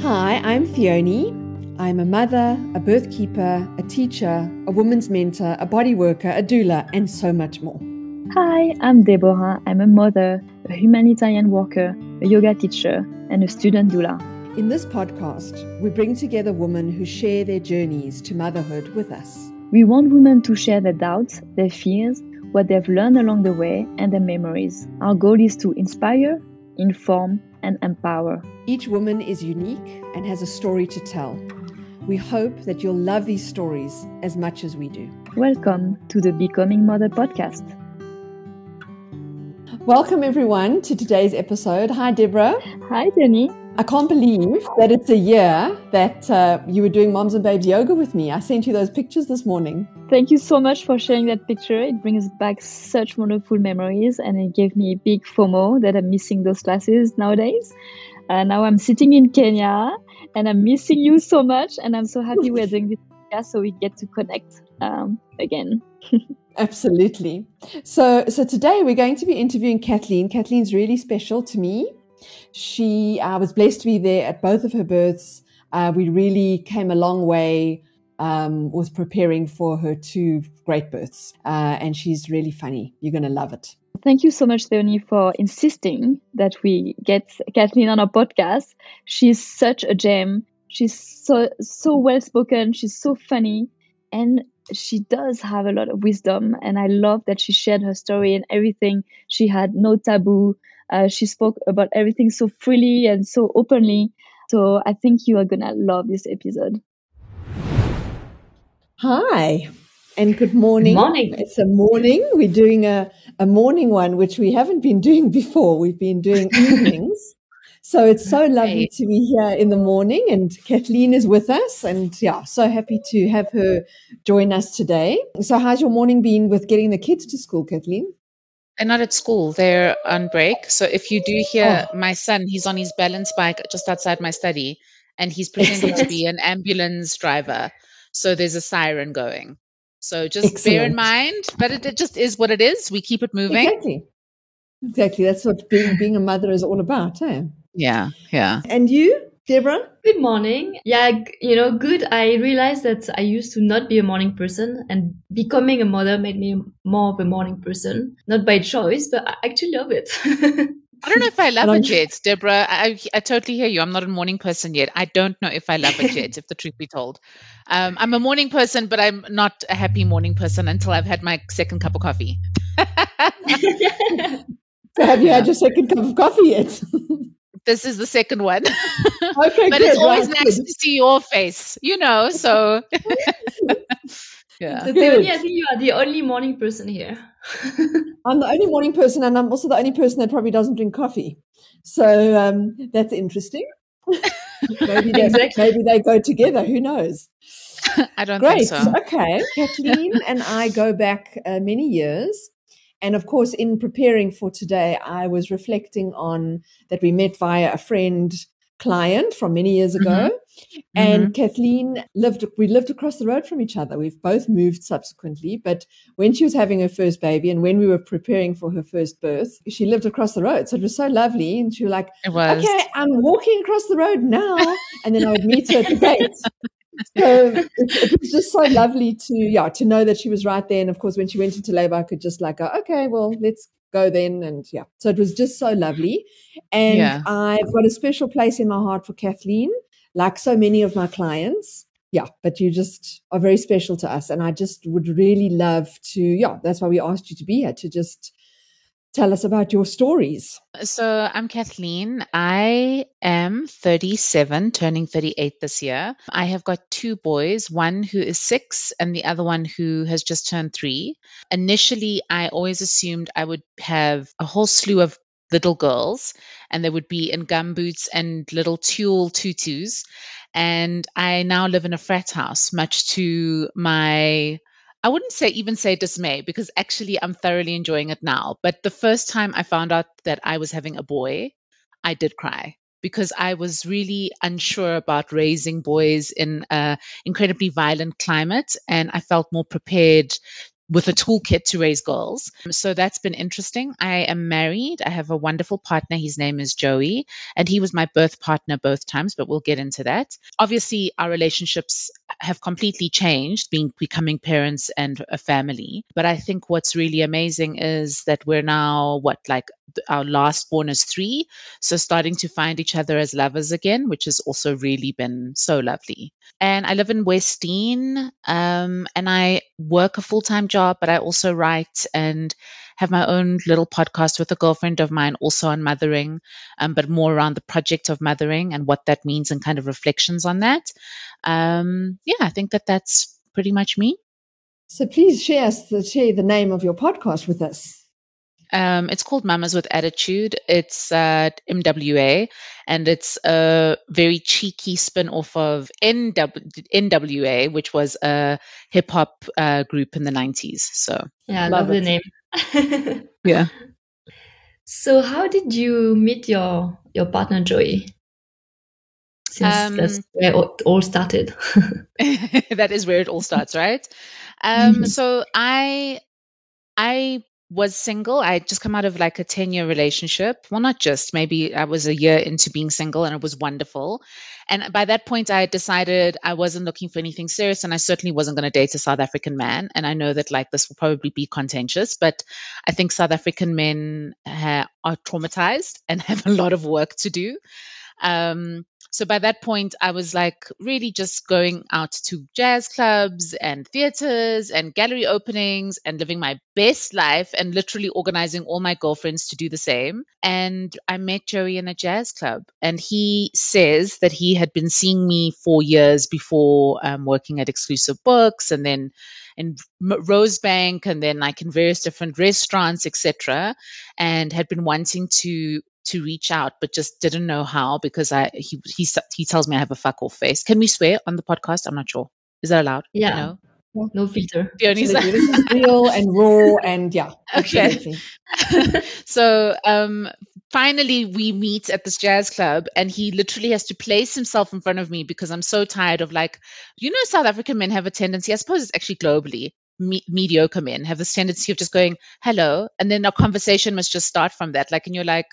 Hi, I'm Theoni. I'm a mother, a birth keeper, a teacher, a woman's mentor, a body worker, a doula, and so much more. Hi, I'm Deborah. I'm a mother, a humanitarian worker, a yoga teacher, and a student doula. In this podcast, we bring together women who share their journeys to motherhood with us. We want women to share their doubts, their fears, what they've learned along the way, and their memories. Our goal is to inspire, inform, and empower. Each woman is unique and has a story to tell. We hope that you'll love these stories as much as we do. Welcome to the Becoming Mother podcast. Welcome, everyone, to today's episode. Hi, Deborah. Hi, Jenny. I can't believe that it's a year that uh, you were doing Moms and Babes yoga with me. I sent you those pictures this morning. Thank you so much for sharing that picture. It brings back such wonderful memories and it gave me a big FOMO that I'm missing those classes nowadays. Uh, now I'm sitting in Kenya and I'm missing you so much. And I'm so happy we're doing this so we get to connect um, again. Absolutely. So, so today we're going to be interviewing Kathleen. Kathleen's really special to me. She uh, was blessed to be there at both of her births. Uh, we really came a long way um, with preparing for her two great births. Uh, and she's really funny. You're going to love it. Thank you so much, Theoni, for insisting that we get Kathleen on our podcast. She's such a gem. She's so so well spoken. She's so funny, and she does have a lot of wisdom. And I love that she shared her story and everything. She had no taboo. Uh, she spoke about everything so freely and so openly. So I think you are gonna love this episode. Hi, and good morning. Morning. It's a morning. We're doing a, a morning one, which we haven't been doing before. We've been doing evenings. So it's so lovely to be here in the morning, and Kathleen is with us, and yeah, so happy to have her join us today. So, how's your morning been with getting the kids to school, Kathleen? They're not at school, they're on break. So, if you do hear oh. my son, he's on his balance bike just outside my study, and he's pretending to be an ambulance driver. So, there's a siren going. So, just Excellent. bear in mind, but it, it just is what it is. We keep it moving. Exactly. Exactly. That's what being, being a mother is all about, eh? Yeah, yeah. And you, Deborah? Good morning. Yeah, you know, good. I realized that I used to not be a morning person and becoming a mother made me more of a morning person. Not by choice, but I actually love it. I don't know if I love it yet, Deborah. I, I totally hear you. I'm not a morning person yet. I don't know if I love it yet, if the truth be told. Um, I'm a morning person, but I'm not a happy morning person until I've had my second cup of coffee. so have you had your second cup of coffee yet? This is the second one. Okay, but good, it's always right, nice good. to see your face, you know. So, yeah. So, Debbie, I think you are the only morning person here. I'm the only morning person, and I'm also the only person that probably doesn't drink coffee. So um, that's interesting. maybe, they, Exactly. maybe they go together. Who knows? I don't Great. think so. Okay. Kathleen and I go back uh, many years. And of course, in preparing for today, I was reflecting on that we met via a friend client from many years ago. Mm-hmm. And mm-hmm. Kathleen lived, we lived across the road from each other. We've both moved subsequently. But when she was having her first baby and when we were preparing for her first birth, she lived across the road. So it was so lovely. And she was like, was. okay, I'm walking across the road now. And then I would meet her at the gate. So it, it was just so lovely to, yeah, to know that she was right there. And of course, when she went into labor, I could just like go, okay, well, let's go then. And yeah, so it was just so lovely. And Yeah. I've got a special place in my heart for Kathleen, like so many of my clients. Yeah, but you just are very special to us. And I just would really love to, yeah, that's why we asked you to be here to just tell us about your stories. So I'm Kathleen. I am 37, turning 38 this year. I have got two boys, one who is six and the other one who has just turned three. Initially, I always assumed I would have a whole slew of little girls and they would be in gumboots and little tulle tutus. And I now live in a frat house, much to my I wouldn't say even say dismay because actually I'm thoroughly enjoying it now. But the first time I found out that I was having a boy, I did cry because I was really unsure about raising boys in an incredibly violent climate and I felt more prepared with a toolkit to raise girls. So that's been interesting. I am married. I have a wonderful partner. His name is Joey, and he was my birth partner both times, but we'll get into that. Obviously, our relationships have completely changed, being becoming parents and a family. But I think what's really amazing is that we're now what like our last born is three, so starting to find each other as lovers again, which has also really been so lovely. And I live in Westdene, um, and I work a full time job, but I also write and have my own little podcast with a girlfriend of mine also on mothering, um, but more around the project of mothering and what that means and kind of reflections on that. Um, yeah, I think that that's pretty much me. So please share share the name of your podcast with us. Um, it's called Mamas with Attitude. It's at MWA, and it's a very cheeky spin off of NW- NWA, which was a hip hop uh, group in the 90s. So, yeah, I love, love the name. yeah. So, how did you meet your your partner, Joey? Since um, that's where it all started. that is where it all starts, right? Um, mm-hmm. So, I I was single. I just come out of like a 10 year relationship. Well, not just, maybe I was a year into being single and it was wonderful. And by that point, I had decided I wasn't looking for anything serious and I certainly wasn't going to date a South African man. And I know that like this will probably be contentious, but I think South African men ha- are traumatized and have a lot of work to do. Um, so by that point, I was like really just going out to jazz clubs and theaters and gallery openings and living my best life and literally organizing all my girlfriends to do the same. And I met Joey in a jazz club, and he says that he had been seeing me for years before um, working at exclusive books and then in Rosebank and then like in various different restaurants, etc., and had been wanting to to reach out, but just didn't know how because I he he he tells me I have a fuck off face. Can we swear on the podcast? I'm not sure. Is that allowed? Yeah. No, no filter. Theoni so this is real and raw and yeah. Okay. so um finally we meet at this jazz club and he literally has to place himself in front of me because I'm so tired of like you know South African men have a tendency I suppose it's actually globally me- mediocre men have this tendency of just going hello and then our conversation must just start from that like and you're like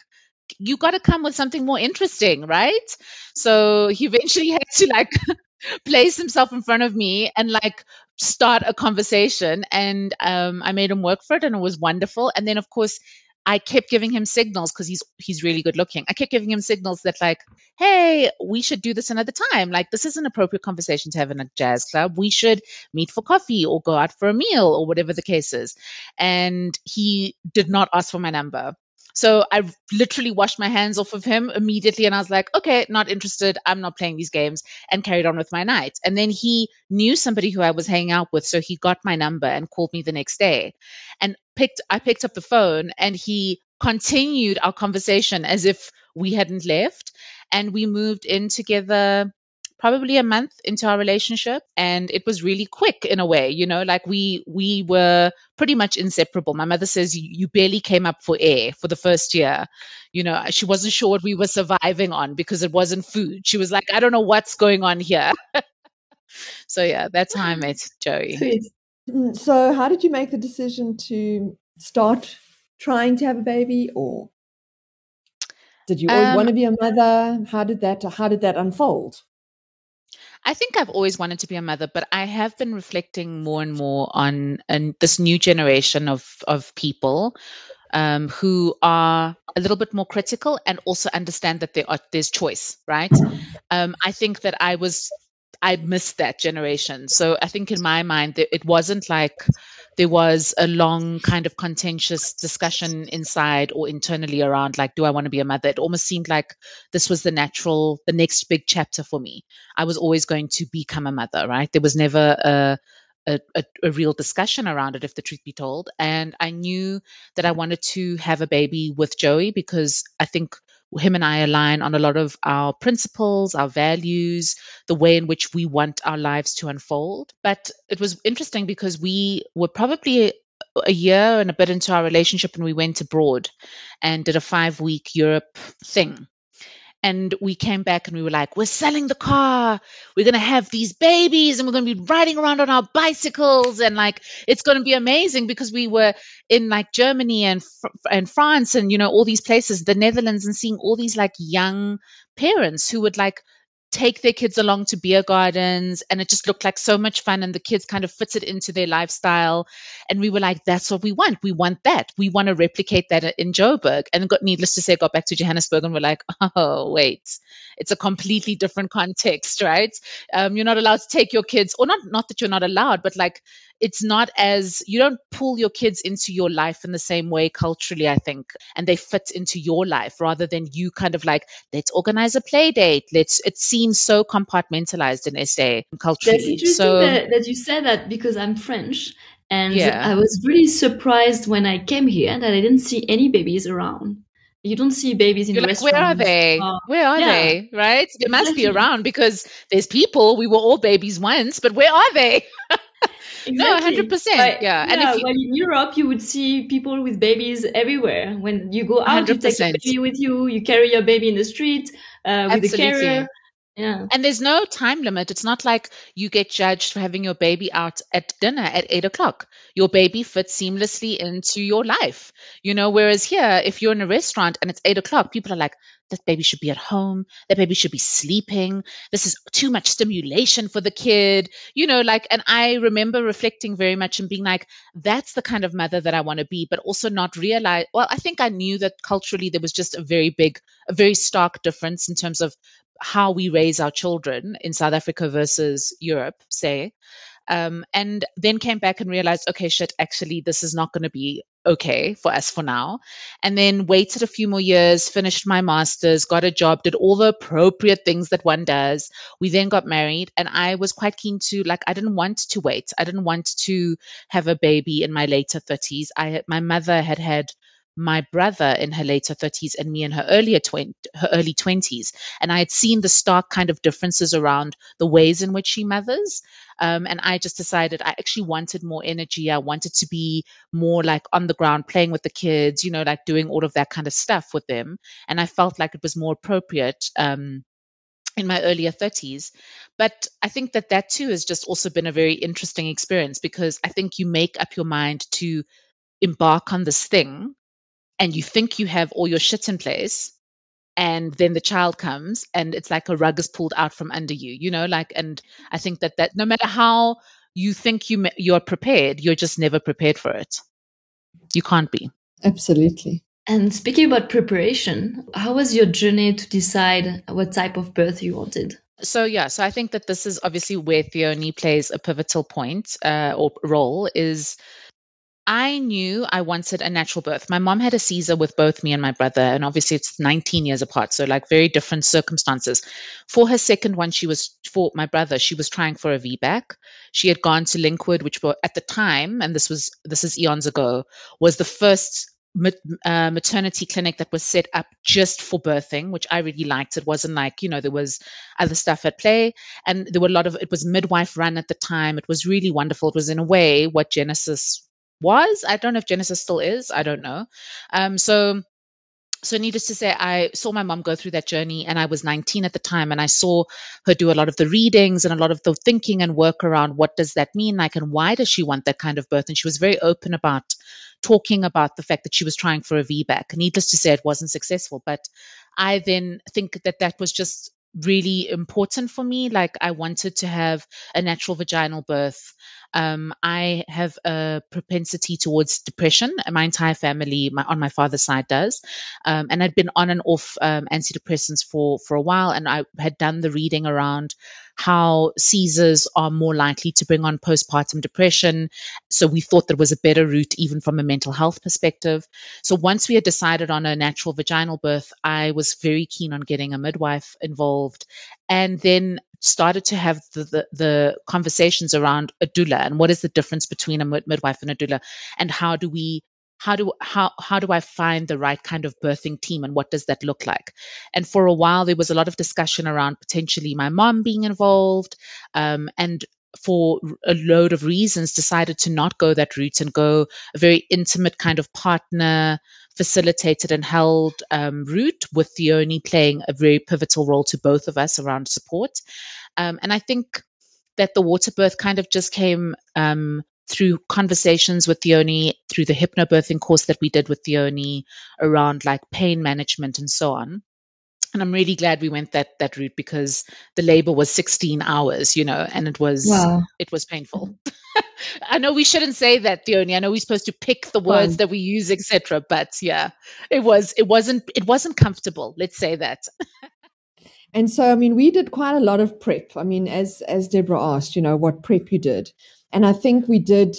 you got to come with something more interesting, right? So he eventually had to like place himself in front of me and like start a conversation. And um, I made him work for it, and it was wonderful. And then, of course, I kept giving him signals because he's he's really good looking. I kept giving him signals that like, hey, we should do this another time. Like this is an appropriate conversation to have in a jazz club. We should meet for coffee or go out for a meal or whatever the case is. And he did not ask for my number. So I literally washed my hands off of him immediately and I was like, okay, not interested. I'm not playing these games and carried on with my night. And then he knew somebody who I was hanging out with. So he got my number and called me the next day and picked, I picked up the phone and he continued our conversation as if we hadn't left. And we moved in together probably a month into our relationship and it was really quick in a way you know like we we were pretty much inseparable. My mother says you barely came up for air for the first year. You know she wasn't sure what we were surviving on because it wasn't food. She was like i don't know what's going on here. So yeah that's how i met joey. Mm, so how did you make the decision to start trying to have a baby or did you always um, want to be a mother? How did that how did that unfold I think I've always wanted to be a mother, but I have been reflecting more and more on and this new generation of of people um, who are a little bit more critical and also understand that there are there's choice, right? Um, I think that I was I missed that generation, so I think in my mind it wasn't like there was a long kind of contentious discussion inside or internally around like do i want to be a mother? It almost seemed like this was the natural the next big chapter for me. I was always going to become a mother right? There was never a a, a, a, real discussion around it, if the truth be told. And I knew that I wanted to have a baby with Joey because I think him and I align on a lot of our principles, our values, the way in which we want our lives to unfold. But it was interesting because we were probably a year and a bit into our relationship and we went abroad and did a five week Europe thing. And we came back and we were like, we're selling the car. We're going to have these babies and we're going to be riding around on our bicycles. And like, it's going to be amazing because we were in like Germany and, and France and, you know, all these places, the Netherlands and seeing all these like young parents who would like take their kids along to beer gardens and it just looked like so much fun and the kids kind of fitted into their lifestyle. And we were like that's what we want. We want that. We want to replicate that in joburg. And got needless to say got back to johannesburg and we're like oh wait. It's a completely different context right? Um, you're not allowed to take your kids or not not that you're not allowed but like it's not as you don't pull your kids into your life in the same way culturally i think and they fit into your life rather than you kind of like let's organize a play date let's it seems so compartmentalized in sa culturally That's interesting so that, that you say that because i'm french and yeah. i was really surprised when i came here that i didn't see any babies around you don't see babies in You're like, where are they? Uh, where are yeah. they? Right? They must be around because there's people. We were all babies once, but where are they? No, 100%, But, yeah. And if you- while in Europe, you would see people with babies everywhere. When you go out, you take 100%. baby with you. You carry your baby in the street uh, with a Absolutely. carrier. Yeah. And there's no time limit. It's not like you get judged for having your baby out at dinner at eight o'clock. Your baby fits seamlessly into your life, you know. Whereas here, if you're in a restaurant and it's eight o'clock, people are like, that baby should be at home. That baby should be sleeping. This is too much stimulation for the kid, you know, like, and I remember reflecting very much and being like, that's the kind of mother that I want to be, but also not realize, well, I think I knew that culturally there was just a very big, a very stark difference in terms of how we raise our children in South Africa versus Europe, say. Um, and then came back and realized, okay, shit, actually, this is not going to be okay for us for now. And then waited a few more years, finished my master's, got a job, did all the appropriate things that one does. We then got married, and I was quite keen to, like, I didn't want to wait. I didn't want to have a baby in my later 30s. I my mother had had my brother in her later 30s and me in her earlier 20, her early 20s and i had seen the stark kind of differences around the ways in which she mothers um, and i just decided i actually wanted more energy. I wanted to be more like on the ground playing with the kids you know like doing all of that kind of stuff with them. And i felt like it was more appropriate um, in my earlier 30s but i think that that too has just also been a very interesting experience because i think you make up your mind to embark on this thing and you think you have all your shit in place and then the child comes and it's like a rug is pulled out from under you you know like and i think that that no matter how you think you you're prepared you're just never prepared for it you can't be Absolutely. And speaking about preparation, how was your journey to decide what type of birth you wanted? so yeah so i think that this is obviously where Theoni plays a pivotal point uh, or role is I knew I wanted a natural birth. My mom had a Caesar with both me and my brother, and obviously it's 19 years apart, so like very different circumstances. For her second one, she was for my brother. She was trying for a VBAC. She had gone to Linkwood, which were at the time, and this was this is eons ago, was the first uh, maternity clinic that was set up just for birthing, which I really liked. It wasn't like you know there was other stuff at play, and there were a lot of it was midwife run at the time. It was really wonderful. It was in a way what Genesis was. I don't know if Genesis still is. I don't know. Um, so, so needless to say, I saw my mom go through that journey, and I was 19 at the time, and I saw her do a lot of the readings and a lot of the thinking and work around what does that mean like, and why does she want that kind of birth? And she was very open about talking about the fact that she was trying for a VBAC. Needless to say, it wasn't successful, but I then think that that was just really important for me. Like, I wanted to have a natural vaginal birth. Um, I have a propensity towards depression. My entire family, my, on my father's side, does. Um, and I'd been on and off um, antidepressants for for a while, and I had done the reading around how Caesars are more likely to bring on postpartum depression. So we thought there was a better route, even from a mental health perspective. So once we had decided on a natural vaginal birth, I was very keen on getting a midwife involved, and then started to have the, the, the conversations around a doula and what is the difference between a midwife and a doula and how do we how do how how do I find the right kind of birthing team and what does that look like? And for a while there was a lot of discussion around potentially my mom being involved, um, and for a load of reasons decided to not go that route and go a very intimate kind of partner facilitated and held um, route, with Theoni playing a very pivotal role to both of us around support. Um, and I think that the water birth kind of just came um, through conversations with Theoni, through the hypnobirthing course that we did with Theoni around like pain management and so on and I'm really glad we went that that route because the labor was 16 hours, you know, and it was wow. it was painful. I know we shouldn't say that, Theoni. I know we're supposed to pick the words that we use, etc. But yeah, it was it wasn't it wasn't comfortable. Let's say that. and so, I mean, we did quite a lot of prep. I mean, as as Deborah asked, you know, what prep you did, and I think we did.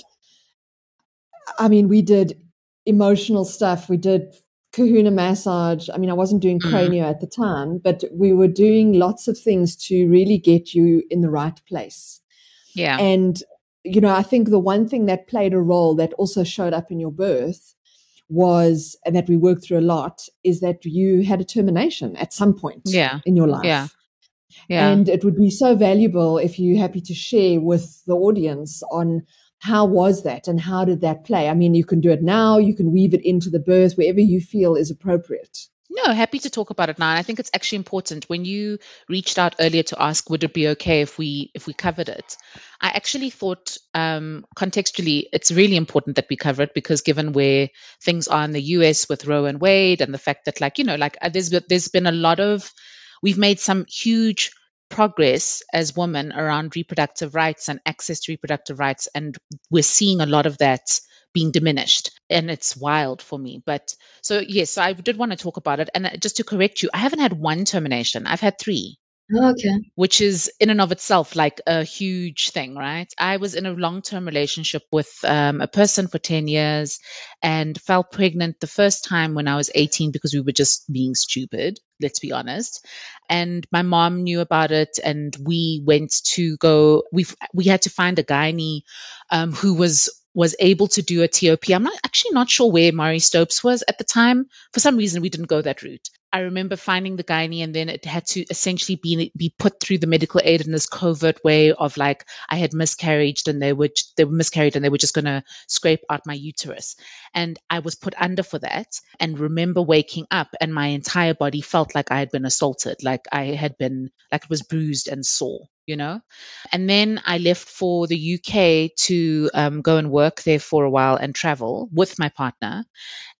I mean, we did emotional stuff. We did kahuna massage. I mean, I wasn't doing mm-hmm. cranio at the time, but we were doing lots of things to really get you in the right place. Yeah. And, you know, I think the one thing that played a role that also showed up in your birth was, and that we worked through a lot, is that you had a termination at some point yeah. in your life. Yeah. Yeah. And it would be so valuable if you're happy to share with the audience on how was that and how did that play? I mean, you can do it now, you can weave it into the birth wherever you feel is appropriate. No, happy to talk about it now. And I think it's actually important. When you reached out earlier to ask, would it be okay if we if we covered it? I actually thought um, contextually, it's really important that we cover it because given where things are in the US with Roe and Wade, and the fact that, like you know, like uh, there's there's been a lot of we've made some huge progress as women around reproductive rights and access to reproductive rights. And we're seeing a lot of that being diminished. And it's wild for me. But so, yes, I did want to talk about it. And uh, just to correct you, I haven't had one termination, I've had three. Okay. Which is in and of itself like a huge thing, right? I was in a long term relationship with um, a person for 10 years and fell pregnant the first time when I was 18 because we were just being stupid, let's be honest. And my mom knew about it and we went to go, we we had to find a gynae um, who was was able to do a TOP. I'm not actually not sure where Marie Stopes was at the time. For some reason, we didn't go that route. I remember finding the gynae and then it had to essentially be be put through the medical aid in this covert way of like I had miscarried and they were they were miscarried and they were just going to scrape out my uterus. And I was put under for that and remember waking up and my entire body felt like I had been assaulted like I had been like it was bruised and sore you know? And then I left for the UK to um, go and work there for a while and travel with my partner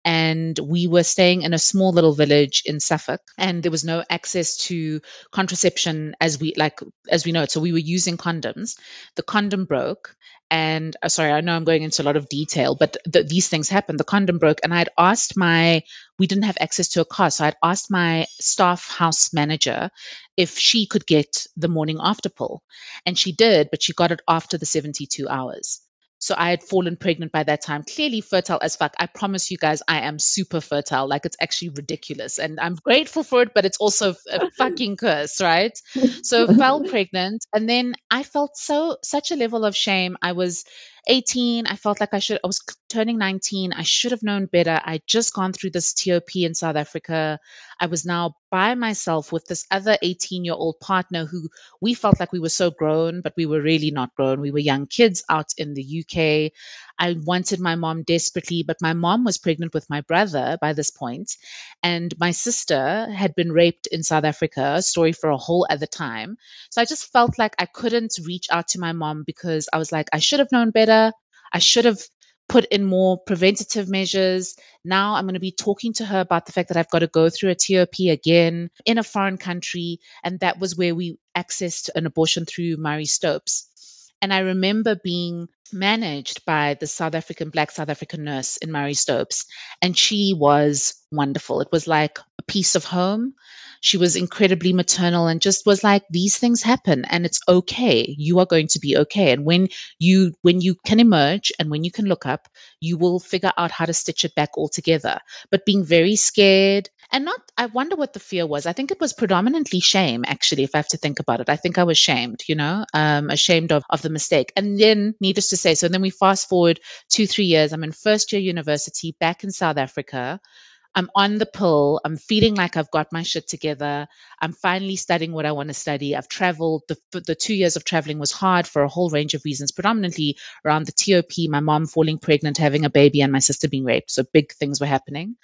and we were staying in a small little village in Suffolk and there was no access to contraception as we like as we know it. So we were using condoms. The condom broke and uh, sorry i know i'm going into a lot of detail but the, these things happened. The condom broke and i'd asked my we didn't have access to a car so i'd asked my staff house manager if she could get the morning after pill. And she did but she got it after the 72 hours so I had fallen pregnant by that time, clearly fertile as fuck. I promise you guys, I am super fertile. Like it's actually ridiculous. And I'm grateful for it, but it's also a fucking curse, right? So fell pregnant. And then I felt so, such a level of shame. I was 18. I felt like I should, I was turning 19. I should have known better. I'd just gone through this TOP in South Africa. I was now by myself with this other 18 year old partner who we felt like we were so grown, but we were really not grown. We were young kids out in the UK. I wanted my mom desperately, but my mom was pregnant with my brother by this point, and my sister had been raped in South Africa, story for a whole other time. So I just felt like I couldn't reach out to my mom because I was like, I should have known better. I should have put in more preventative measures. Now I'm going to be talking to her about the fact that I've got to go through a TOP again in a foreign country. And that was where we accessed an abortion through Marie Stopes. And I remember being managed by the South African, Black South African nurse in Marie Stopes. And she was wonderful. It was like a piece of home. She was incredibly maternal and just was like, these things happen and it's okay. You are going to be okay. And when you, when you can emerge and when you can look up, you will figure out how to stitch it back all together. But being very scared and not, I wonder what the fear was. I think it was predominantly shame, actually, if I have to think about it. I think I was shamed, you know, um, ashamed of, of the mistake. And then, needless to say, so then we fast forward two, three years. I'm in first year university back in South Africa. I'm on the pill. I'm feeling like I've got my shit together. I'm finally studying what I want to study. I've traveled. The, the two years of traveling was hard for a whole range of reasons, predominantly around the TOP, my mom falling pregnant, having a baby, and my sister being raped. So big things were happening.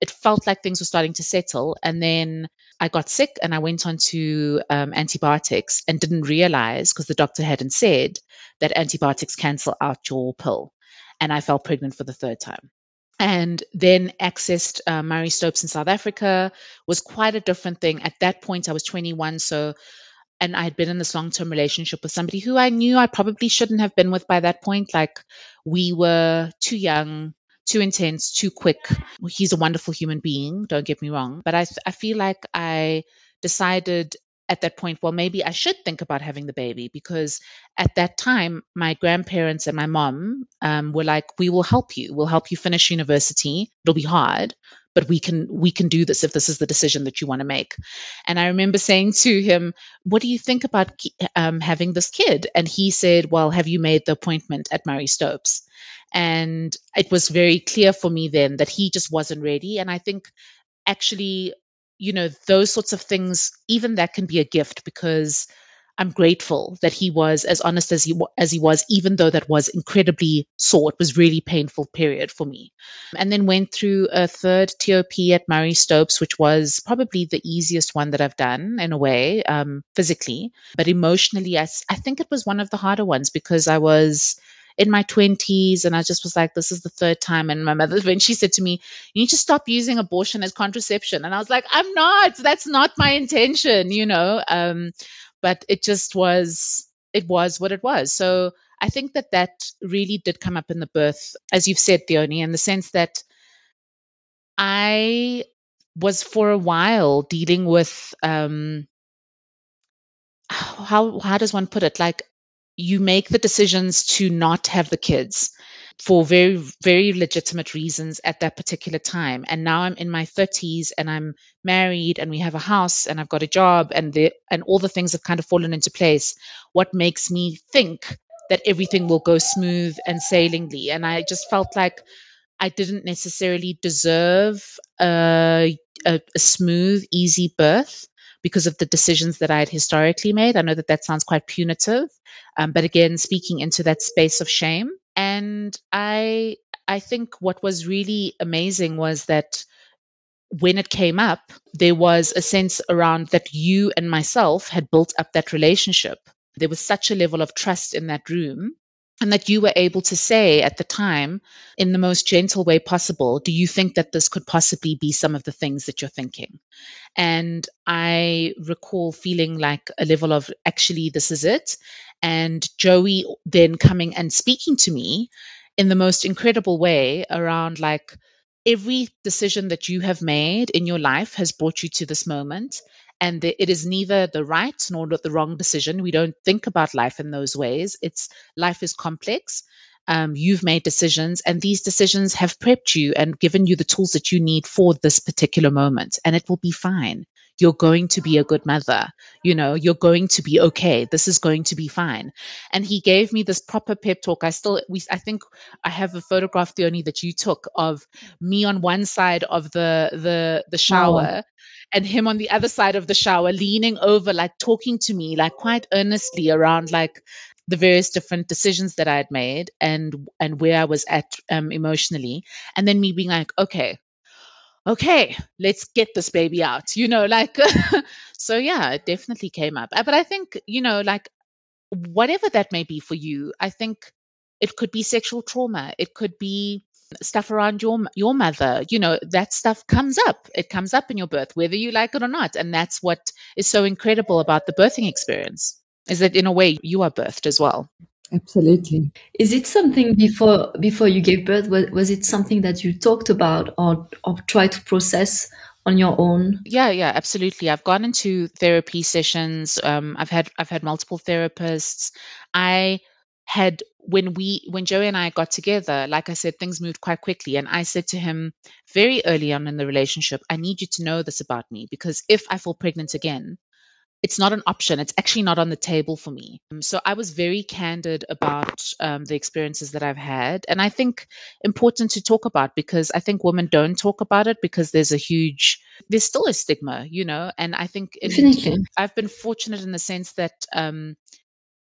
It felt like things were starting to settle. And then I got sick and I went on to um, antibiotics and didn't realize because the doctor hadn't said that antibiotics cancel out your pill. And I fell pregnant for the third time and then accessed uh, Marie Stopes in South Africa was quite a different thing. At that point, I was 21, so and I had been in this long term relationship with somebody who I knew I probably shouldn't have been with by that point. Like we were too young, too intense, too quick. He's a wonderful human being, don't get me wrong, but I I feel like I decided at that point, well, maybe I should think about having the baby because at that time, my grandparents and my mom um, were like, "We will help you. We'll help you finish university. It'll be hard, but we can we can do this if this is the decision that you want to make." And I remember saying to him, "What do you think about um, having this kid?" And he said, "Well, have you made the appointment at Marie Stopes?" And it was very clear for me then that he just wasn't ready. And I think actually you know, those sorts of things, even that can be a gift because I'm grateful that he was as honest as he as he was, even though that was incredibly sore. It was really painful period for me. And then went through a third TOP at Marie Stopes, which was probably the easiest one that I've done in a way, um, physically, but emotionally, I, I think it was one of the harder ones because I was in my 20s and I just was like, this is the third time. And my mother, when she said to me, you need to stop using abortion as contraception. And I was like, I'm not, that's not my intention, you know? Um, but it just was, it was what it was. So I think that that really did come up in the birth, as you've said, Theoni, in the sense that I was for a while dealing with, um, how how does one put it? Like you make the decisions to not have the kids for very very legitimate reasons at that particular time. And now i'm in my 30s and i'm married and we have a house and i've got a job and the and all the things have kind of fallen into place. What makes me think that everything will go smooth and sailingly? And i just felt like i didn't necessarily deserve a, a, a smooth easy birth because of the decisions that I had historically made. I know that that sounds quite punitive, um, but again, speaking into that space of shame. And I, I think what was really amazing was that when it came up, there was a sense around that you and myself had built up that relationship. There was such a level of trust in that room and that you were able to say at the time in the most gentle way possible do you think that this could possibly be some of the things that you're thinking? And i recall feeling like a level of actually this is it. And joey then coming and speaking to me in the most incredible way around like every decision that you have made in your life has brought you to this moment and it is neither the right nor the wrong decision. We don't think about life in those ways. It's life is complex. Um, you've made decisions, and these decisions have prepped you and given you the tools that you need for this particular moment, and it will be fine. You're going to be a good mother. You know, you're going to be okay. This is going to be fine. And he gave me this proper pep talk. I still, we, I think I have a photograph, Theoni, that you took of me on one side of the the the shower. Oh and him on the other side of the shower leaning over like talking to me like quite earnestly around like the various different decisions that I had made and and where I was at um, emotionally. And then me being like okay okay let's get this baby out you know like so yeah it definitely came up. But I think you know like whatever that may be for you I think it could be sexual trauma. It could be stuff around your your mother. You know that stuff comes up. It comes up in your birth whether you like it or not. And that's what is so incredible about the birthing experience is that in a way you are birthed as well. Absolutely. Is it something before before you gave birth was, was it something that you talked about or or tried to process on your own? Yeah yeah absolutely. I've gone into therapy sessions. Um, i've had i've had multiple therapists. I had when we when Joey and I got together, like I said, things moved quite quickly. And I said to him very early on in the relationship, I need you to know this about me because if I fall pregnant again, it's not an option. It's actually not on the table for me. Um, so I was very candid about um, the experiences that I've had. And I think important to talk about because I think women don't talk about it because there's a huge, there's still a stigma, you know. And I think in, I've been fortunate in the sense that um,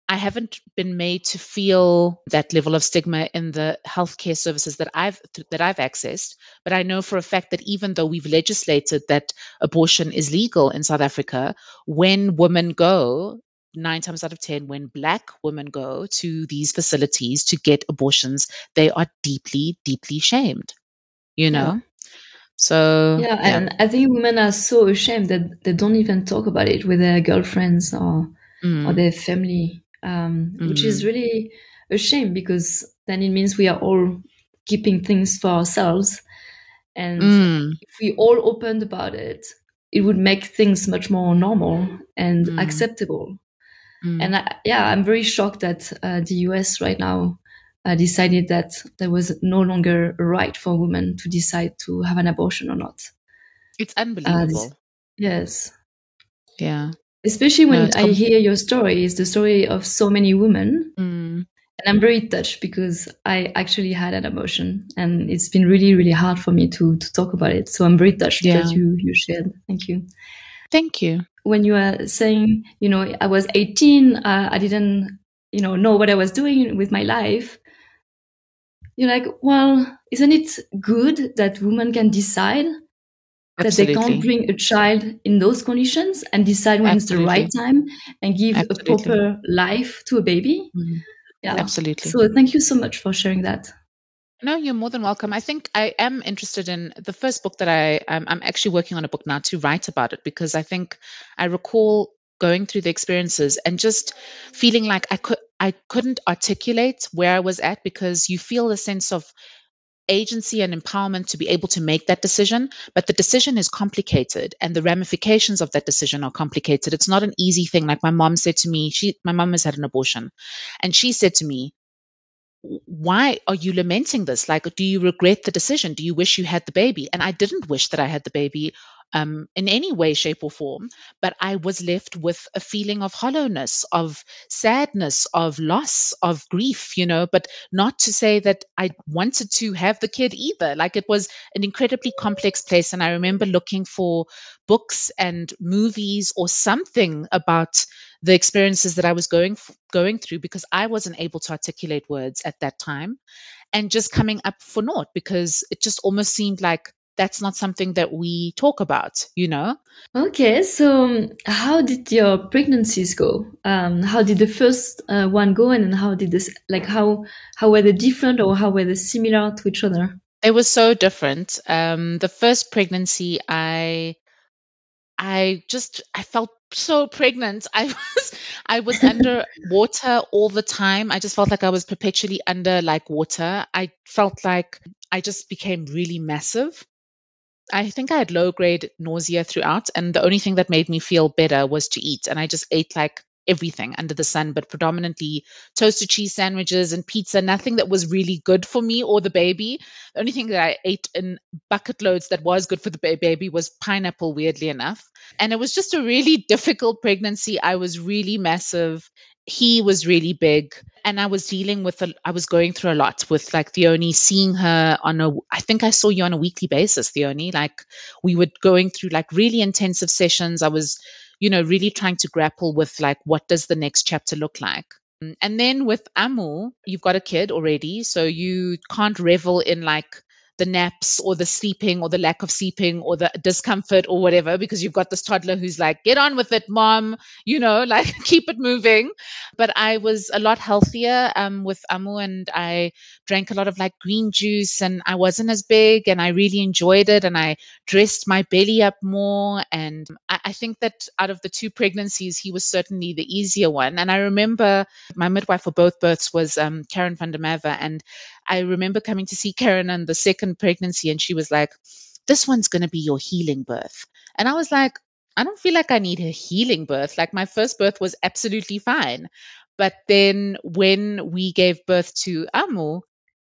I haven't been made to feel that level of stigma in the healthcare services that I've that I've accessed. But I know for a fact that even though we've legislated that abortion is legal in South Africa, when women go, nine times out of ten, when black women go to these facilities to get abortions, they are deeply, deeply shamed. You know. Yeah. So yeah, yeah, and I think women are so ashamed that they don't even talk about it with their girlfriends or mm. or their family um, mm. which is mm. really a shame because then it means we are all keeping things for ourselves. And mm. if we all opened about it, it would make things much more normal and mm. acceptable. Mm. And I, yeah, I'm very shocked that uh, the US right now uh, decided that there was no longer a right for women to decide to have an abortion or not. It's unbelievable. Uh, yes. Yeah especially when I hear your story, it's the story of so many women. Mm. And I'm very touched because I actually had an abortion and it's been really, really hard for me to, to talk about it. So I'm very touched yeah. that you, you shared. Thank you. Thank you. When you were saying, you know, I was 18, uh, I didn't, you know, know what I was doing with my life. You're like, well, isn't it good that women can decide Absolutely. that they can't bring a child in those conditions and decide when Absolutely. it's the right time and give Absolutely. a proper life to a baby. Mm-hmm. Yeah. Absolutely. So thank you so much for sharing that. No, you're more than welcome. I think I am interested in the first book that I um, I'm actually working on a book now to write about it because I think I recall going through the experiences and just feeling like I could I couldn't articulate where I was at because you feel a sense of agency and empowerment to be able to make that decision, but the decision is complicated and the ramifications of that decision are complicated. It's not an easy thing. Like my mom said to me, she my mom has had an abortion and she said to me, why are you lamenting this? Like, do you regret the decision? Do you wish you had the baby? And I didn't wish that I had the baby um, in any way, shape, or form, but I was left with a feeling of hollowness, of sadness, of loss, of grief, you know, but not to say that I wanted to have the kid either. Like, it was an incredibly complex place. And I remember looking for books and movies or something about the experiences that I was going going through because I wasn't able to articulate words at that time and just coming up for naught because it just almost seemed like that's not something that we talk about you know okay so um, how did your pregnancies go um, how did the first uh, one go and how did this like how how were they different or how were they similar to each other it was so different um, the first pregnancy i I just I felt so pregnant. I was I was under water all the time. I just felt like I was perpetually under like water. I felt like I just became really massive. I think I had low grade nausea throughout, and the only thing that made me feel better was to eat. And I just ate like everything under the sun, but predominantly toasted cheese sandwiches and pizza, nothing that was really good for me or the baby. The only thing that I ate in bucket loads that was good for the baby was pineapple, weirdly enough. And it was just a really difficult pregnancy. I was really massive. He was really big. And I was dealing with, a, I was going through a lot with like Theoni, seeing her on a, I think I saw you on a weekly basis, Theoni. Like we were going through like really intensive sessions. I was you know, really trying to grapple with like, what does the next chapter look like? And then with Amu, you've got a kid already, so you can't revel in like the naps or the sleeping or the lack of sleeping or the discomfort or whatever because you've got this toddler who's like get on with it mom you know like keep it moving. But i was a lot healthier um, with amu and i drank a lot of like green juice and i wasn't as big and i really enjoyed it and i dressed my belly up more and i, I think that out of the two pregnancies he was certainly the easier one and i remember my midwife for both births was um, karen van der Merwe, and I remember coming to see Karen on the second pregnancy, and she was like, This one's going to be your healing birth. And I was like, I don't feel like I need a healing birth. Like my first birth was absolutely fine. But then when we gave birth to Amu,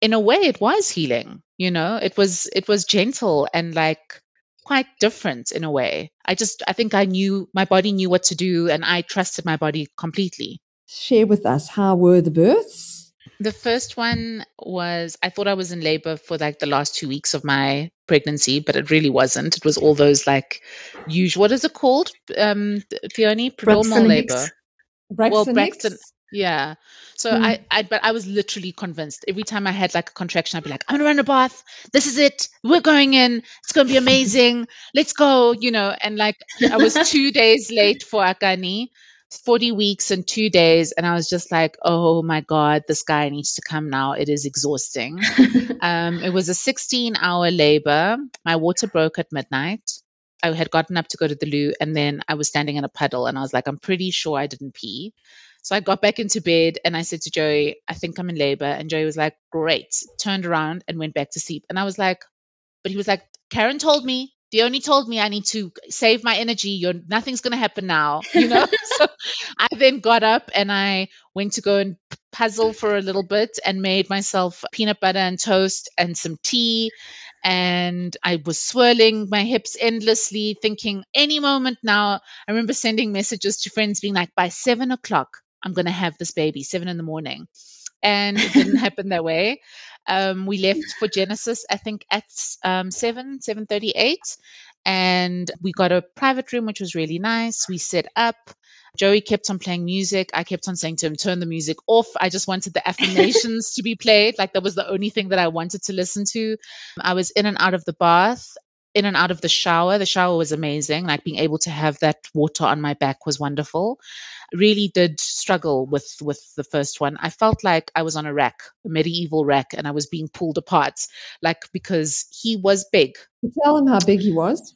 in a way it was healing, you know, it was it was gentle and like quite different in a way. I just, I think I knew my body knew what to do and I trusted my body completely. Share with us how were the births? The first one was I thought I was in labor for like the last two weeks of my pregnancy, but it really wasn't. It was all those like usual. What is it called, um, Theoni? Prodromal labor. Braxton well, Braxton. Yeah. So mm. I, I, but I was literally convinced. Every time I had like a contraction, I'd be like, I'm gonna run a bath. This is it. We're going in. It's gonna be amazing. Let's go. You know. And like I was two days late for Akani, 40 weeks and two days, and I was just like, oh my god, this guy needs to come now. It is exhausting. um, it was a 16 hour labor. My water broke at midnight. I had gotten up to go to the loo, and then I was standing in a puddle, and I was like, I'm pretty sure I didn't pee. So I got back into bed and I said to Joey, I think I'm in labor. And Joey was like, Great. Turned around and went back to sleep. And I was like, But he was like, Karen told me, Theoni told me I need to save my energy. You're nothing's gonna happen now. You know? so I then got up and I went to go and puzzle for a little bit and made myself peanut butter and toast and some tea and I was swirling my hips endlessly, thinking any moment now. I remember sending messages to friends being like, by seven o'clock, I'm going to have this baby, seven in the morning. And it didn't happen that way. Um, we left for Genesis, I think at um, 7, 7.38. And we got a private room, which was really nice. We set up. Joey kept on playing music. I kept on saying to him, turn the music off. I just wanted the affirmations to be played. Like that was the only thing that I wanted to listen to. I was in and out of the bath in and out of the shower. The shower was amazing. Like being able to have that water on my back was wonderful. Really did struggle with with the first one. I felt like I was on a rack, a medieval rack, and I was being pulled apart. Like because he was big. Tell him how big he was.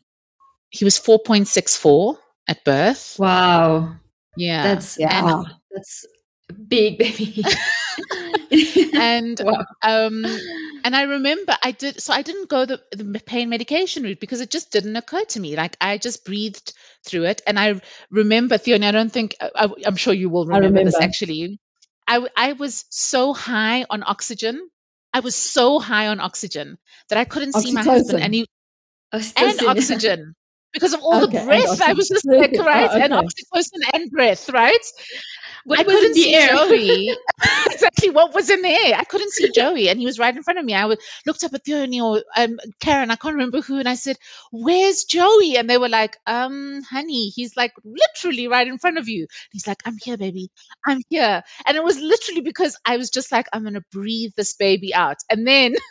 He was four point six four at birth. Wow. Yeah. That's yeah. And, that's big baby. and wow. um and I remember I did, so I didn't go the, the pain medication route because it just didn't occur to me. Like I just breathed through it. And I remember, Theoni, I don't think, I, am sure you will remember, remember, this actually. I, I was so high on oxygen. I was so high on oxygen that I couldn't Oxytocin. see my husband and he, and oxygen because of all okay, the breath. I was just like, right? Oh, okay. And oxytocin and breath, right? What I was in the air? Joey. exactly what was in the air. I couldn't see Joey, and he was right in front of me. I was, looked up at Theoni or um, Karen, I can't remember who, and I said, "Where's Joey?" And they were like, "Um, honey, he's like literally right in front of you." he's like, "I'm here, baby. I'm here." And it was literally because I was just like, "I'm gonna breathe this baby out," and then.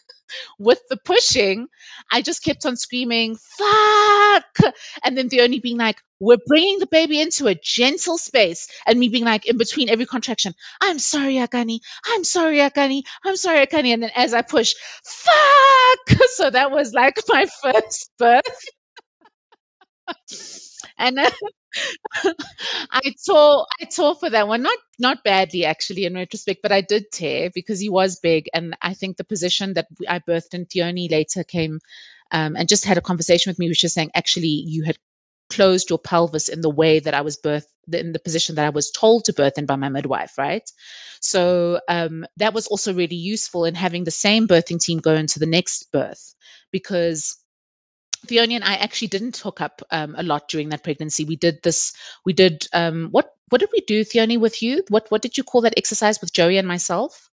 with the pushing, I just kept on screaming, fuck. And then Theoni being like, we're bringing the baby into a gentle space. And me being like, in between every contraction, I'm sorry, Akani. I'm sorry, Akani. I'm sorry, Akani. And then as I push, fuck. So that was like my first birth. and uh, I tore I tore for that one. Not not badly actually in retrospect, but I did tear because he was big, and I think the position that I birthed in Theoni later came um, and just had a conversation with me, which is saying actually you had closed your pelvis in the way that I was birthed in the position that I was told to birth in by my midwife, right? So um, that was also really useful in having the same birthing team go into the next birth because Theoni and I actually didn't hook up um, a lot during that pregnancy. We did this. We did um, what? What did we do, Theoni, with you? What What did you call that exercise with Joey and myself?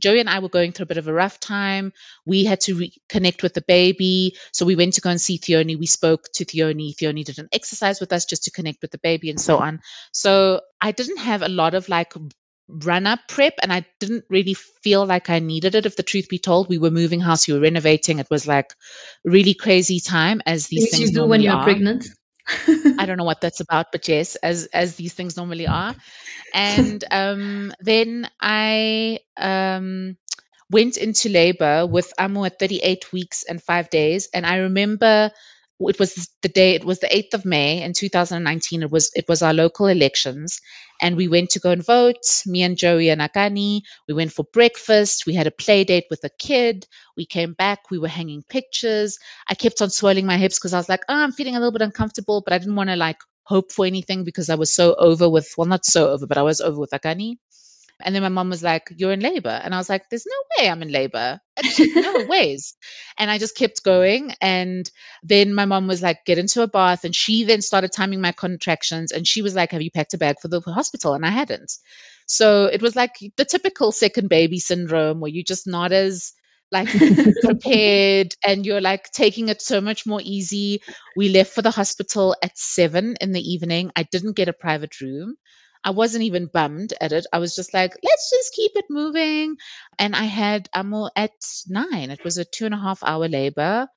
Joey and I were going through a bit of a rough time. We had to reconnect with the baby, so we went to go and see Theoni. We spoke to Theoni. Theoni did an exercise with us just to connect with the baby and so on. So I didn't have a lot of like run up prep and I didn't really feel like I needed it. If the truth be told we were moving house we were renovating. It was like really crazy time as these things you do when you're are. pregnant. I don't know what that's about but yes as as these things normally are. And um, then I um, went into labor with Amu at 38 weeks and 5 days. And I remember it was the day it was the 8th of may in 2019 it was it was our local elections and we went to go and vote me and joey and akani. We went for breakfast. We had a play date with a kid. We came back. We were hanging pictures. I kept on swirling my hips because i was like oh i'm feeling a little bit uncomfortable but i didn't want to like hope for anything because i was so over with well not so over but i was over with akani. And then my mom was like, You're in labor. And I was like, There's no way I'm in labor. no ways. And I just kept going. And then my mom was like, get into a bath. And she then started timing my contractions. And she was like, have you packed a bag for the hospital? And I hadn't. So it was like the typical second baby syndrome where you're just not as like prepared and you're like taking it so much more easy. We left for the hospital at seven in the evening. I didn't get a private room. I wasn't even bummed at it. I was just like, let's just keep it moving. And I had Amo at nine. It was a two and a half hour labor.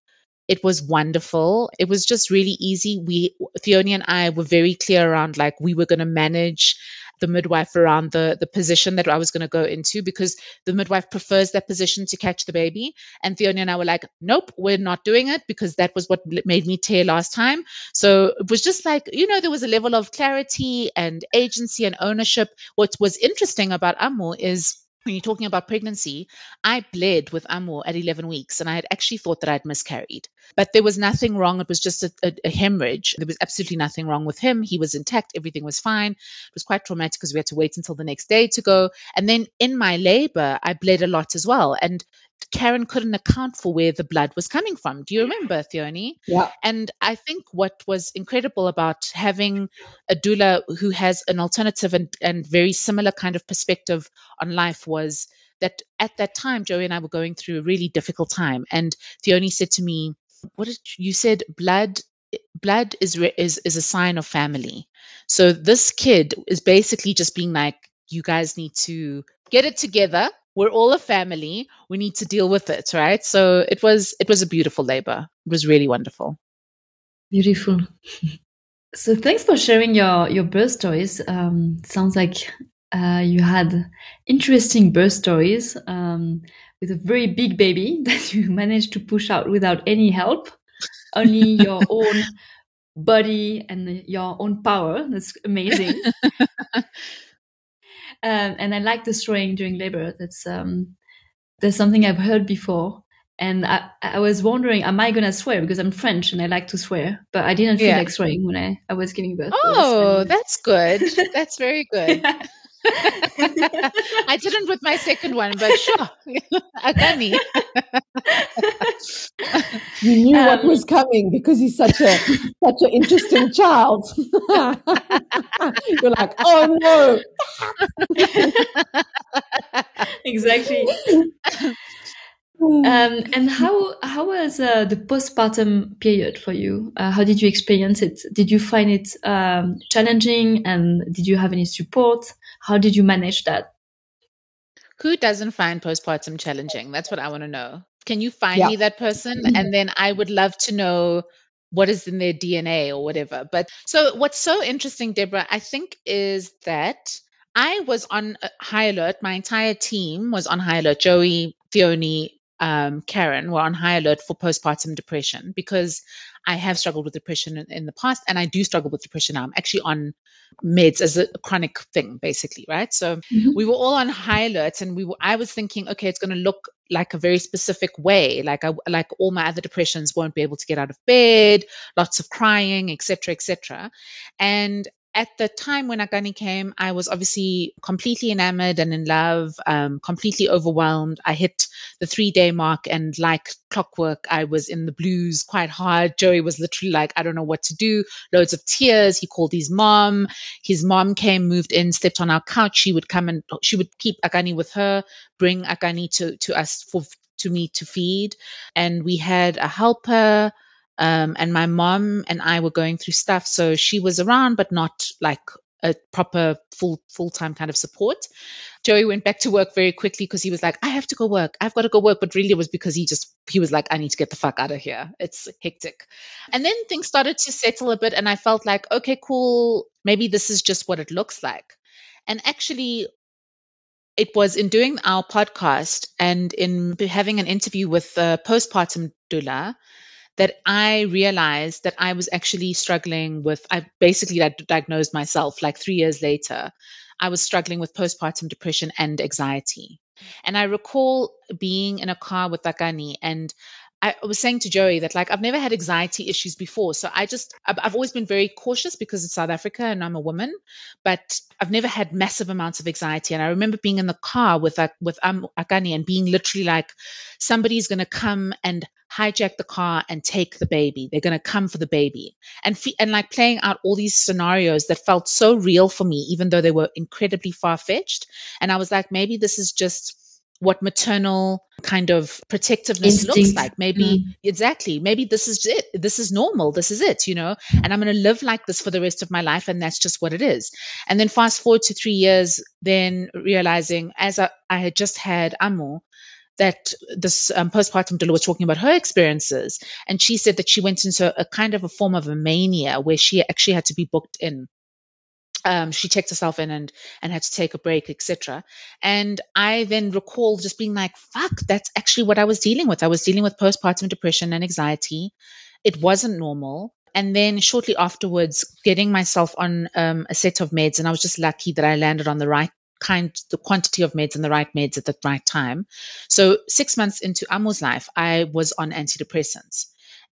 It was wonderful. It was just really easy. We, Theoni and I were very clear around like we were going to manage the midwife around the the position that I was going to go into because the midwife prefers that position to catch the baby. And Theoni and I were like, nope, we're not doing it because that was what made me tear last time. So it was just like, you know, there was a level of clarity and agency and ownership. What was interesting about Amo is when you're talking about pregnancy, I bled with Amor at 11 weeks and I had actually thought that I'd miscarried. But there was nothing wrong. It was just a, a, a, hemorrhage. There was absolutely nothing wrong with him. He was intact. Everything was fine. It was quite traumatic because we had to wait until the next day to go. And then in my labor, I bled a lot as well. And Karen couldn't account for where the blood was coming from. Do you remember, Theoni? Yeah. And I think what was incredible about having a doula who has an alternative and, and very similar kind of perspective on life was that at that time, Joey and I were going through a really difficult time. And Theoni said to me, What did you, you said? Blood blood is is is a sign of family. So this kid is basically just being like, you guys need to get it together we're all a family. We need to deal with it right? So it was it was a beautiful labor. It was really wonderful. Beautiful. So thanks for sharing your your birth stories. Um, sounds like uh, you had interesting birth stories um, with a very big baby that you managed to push out without any help. Only your own body and your own power. That's amazing um, and I like the swearing during labor. That's um, that's something I've heard before, and I, I was wondering, am I gonna swear because I'm French and I like to swear, but I didn't feel yeah. like swearing when I, I was giving birth. Oh, that's good. That's very good. I didn't with my second one, but sure, Akani. you knew um, what was coming because he's such a such an interesting child. You're like, oh no. exactly. Um, and how how was uh, the postpartum period for you? Uh, how did you experience it? Did you find it um, challenging, and did you have any support? How did you manage that? Who doesn't find postpartum challenging? That's what I want to know. Can you find yeah. me that person? Mm-hmm. And then I would love to know what is in their DNA or whatever. But so what's so interesting, Deborah, I think is that I was on high alert. My entire team was on high alert. Joey, Theoni, um, Karen were on high alert for postpartum depression because I have struggled with depression in, in, the past and I do struggle with depression now. I'm actually on meds as a chronic thing, basically, right? So mm-hmm. we were all on high alert and we were, I was thinking, okay, it's going to look like a very specific way. Like I, like all my other depressions won't be able to get out of bed, lots of crying, etc., etc. And at the time when Akani came, I was obviously completely enamored and in love, um, completely overwhelmed. I hit the three day mark and like clockwork, I was in the blues quite hard. Joey was literally like, I don't know what to do. Loads of tears. He called his mom. His mom came, moved in, slept on our couch. She would come and she would keep Akani with her, bring Akani to, to us for, to me to feed. And we had a helper um, and my mom and I were going through stuff. So she was around, but not like a proper full full time kind of support. Joey went back to work very quickly because he was like, I have to go work. I've got to go work. But really it was because he just he was like, I need to get the fuck out of here. It's hectic. And then things started to settle a bit and I felt like, okay, cool, maybe this is just what it looks like. And actually it was in doing our podcast and in having an interview with the postpartum doula that I realized that I was actually struggling with, I basically diagnosed myself like three years later. I was struggling with postpartum depression and anxiety. And I recall being in a car with Akani and I was saying to Joey that like I've never had anxiety issues before. So I just I've, always been very cautious because it's South Africa and I'm a woman, but I've never had massive amounts of anxiety. And I remember being in the car with like with um, Akani and being literally like, somebody's going to come and hijack the car and take the baby. They're going to come for the baby, and fe- and like playing out all these scenarios that felt so real for me, even though they were incredibly far fetched. And I was like, maybe this is just what maternal kind of protectiveness Instinct. looks like. Maybe mm. exactly, maybe this is it. This is normal. This is it, you know, and I'm going to live like this for the rest of my life. And that's just what it is. And then fast forward to three years, then realizing as I, I had just had Amo, that this um, postpartum doula was talking about her experiences. And she said that she went into a kind of a form of a mania where she actually had to be booked in um, she checked herself in and and had to take a break, etc. And I then recall just being like, "Fuck, that's actually what I was dealing with. I was dealing with postpartum depression and anxiety. It wasn't normal." And then shortly afterwards, getting myself on um, a set of meds, and I was just lucky that I landed on the right kind, the quantity of meds and the right meds at the right time. So six months into Amo's life, I was on antidepressants.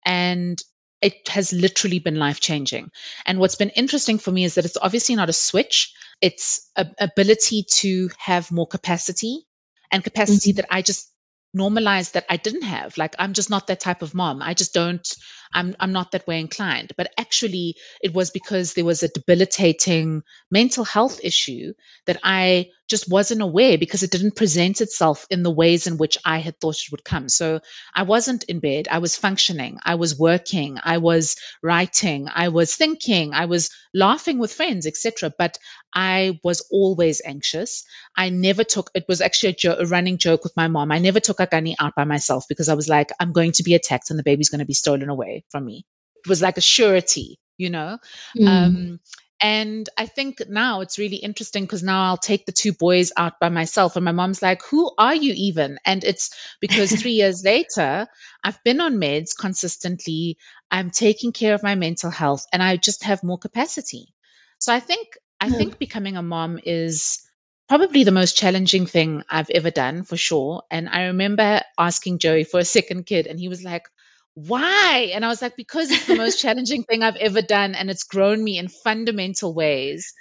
And it has literally been life changing. And what's been interesting for me is that it's obviously not a switch, it's a ability to have more capacity and capacity mm-hmm. that I just normalized that I didn't have. Like I'm just not that type of mom. I just don't I'm I'm not that way inclined. But actually it was because there was a debilitating mental health issue that I just wasn't aware because it didn't present itself in the ways in which I had thought it would come. So I wasn't in bed. I was functioning. I was working. I was writing. I was thinking. I was laughing with friends, etc. But I was always anxious. I never took. It was actually a, jo- a running joke with my mom. I never took Akani out by myself because I was like, I'm going to be attacked and the baby's going to be stolen away from me. It was like a surety, you know. Mm. Um, and I think now it's really interesting because now I'll take the two boys out by myself. And my mom's like, Who are you even? And it's because three years later, I've been on meds consistently. I'm taking care of my mental health and I just have more capacity. So I think, I think becoming a mom is probably the most challenging thing I've ever done for sure. And I remember asking Joey for a second kid, and he was like, why? And I was like, because it's the most challenging thing I've ever done, and it's grown me in fundamental ways.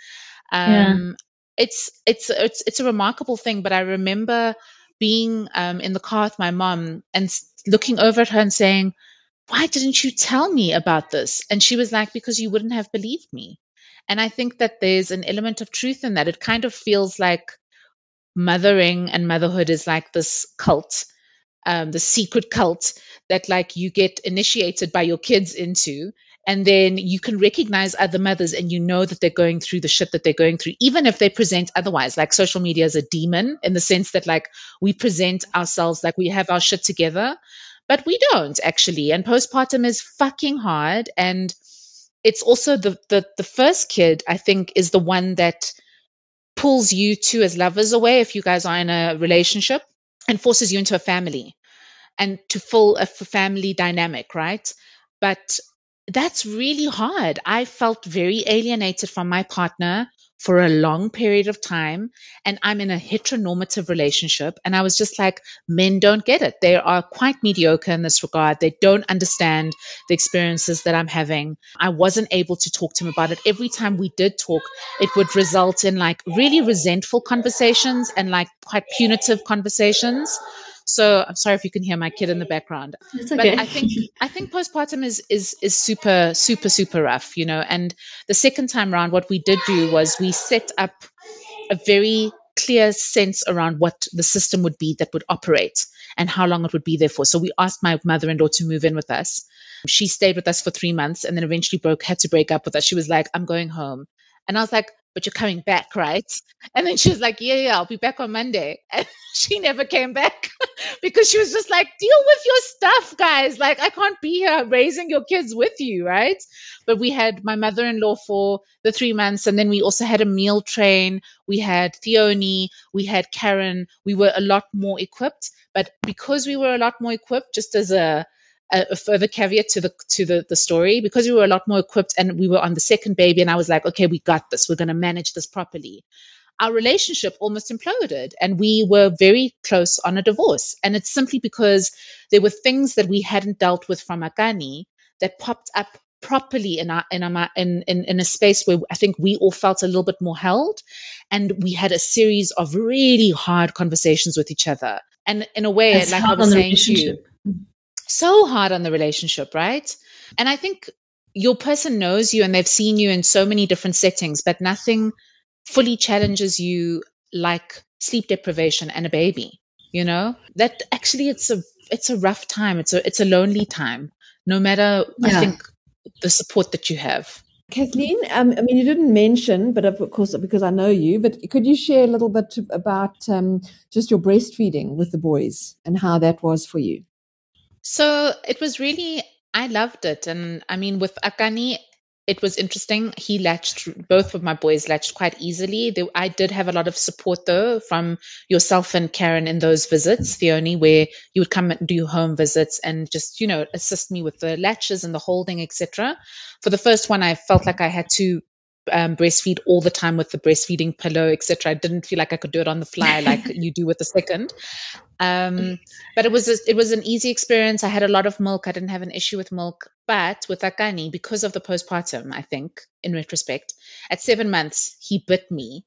Um, yeah. It's it's it's it's a remarkable thing. But I remember being um, in the car with my mom and looking over at her and saying, "Why didn't you tell me about this?" And she was like, "Because you wouldn't have believed me." And I think that there's an element of truth in that. It kind of feels like mothering and motherhood is like this cult um, the secret cult that like you get initiated by your kids into and then you can recognize other mothers and you know that they're going through the shit that they're going through even if they present otherwise. Like social media is a demon in the sense that like we present ourselves like we have our shit together but we don't actually. And postpartum is fucking hard and it's also the the, the first kid i think is the one that pulls you two as lovers away if you guys are in a relationship and forces you into a family and to fill a family dynamic, right? But that's really hard. I felt very alienated from my partner for a long period of time and I'm in a heteronormative relationship. And I was just like, men don't get it. They are quite mediocre in this regard. They don't understand the experiences that I'm having. I wasn't able to talk to him about it. Every time we did talk, it would result in like really resentful conversations and like quite punitive conversations. So I'm sorry if you can hear my kid in the background. It's okay. But I think I think postpartum is is is super super super rough, you know. And the second time around, what we did do was we set up a very clear sense around what the system would be that would operate and how long it would be there for. So we asked my mother-in-law to move in with us. She stayed with us for three months and then eventually broke had to break up with us. She was like, "I'm going home," and I was like, but you're coming back, right? And then she was like, yeah, yeah, I'll be back on Monday. And she never came back because she was just like, deal with your stuff, guys. Like, I can't be here raising your kids with you, right? But we had my mother in law for the three months. And then we also had a meal train. We had Theoni. We had Karen. We were a lot more equipped. But because we were a lot more equipped, just as a, a, further caveat to the to the, the story because we were a lot more equipped and we were on the second baby and I was like, okay, we got this. We're going to manage this properly. our relationship almost imploded and we were very close on a divorce. And it's simply because there were things that we hadn't dealt with from Akani that popped up properly in our in our in, in in a space where I think we all felt a little bit more held and we had a series of really hard conversations with each other. And in a way, That's like I was saying to you. So hard on the relationship, right? And I think your person knows you and they've seen you in so many different settings, but nothing fully challenges you like sleep deprivation and a baby. You know that actually it's a it's a rough time. It's a it's a lonely time. No matter I think the support that you have. Kathleen, um, I mean, you didn't mention, but of course, because I know you, but could you share a little bit about um, just your breastfeeding with the boys and how that was for you? So it was really, I loved it. And I mean, with Akani, it was interesting. He latched, both of my boys latched quite easily. I did have a lot of support though from yourself and Karen in those visits, the only where you would come and do home visits and just, you know, assist me with the latches and the holding, etc. For the first one, I felt like I had to um, breastfeed all the time with the breastfeeding pillow, etc. I didn't feel like I could do it on the fly like you do with the second. Um, but it was a, it was an easy experience. I had a lot of milk. I didn't have an issue with milk. But with Akani, because of the postpartum, I think in retrospect, at seven months he bit me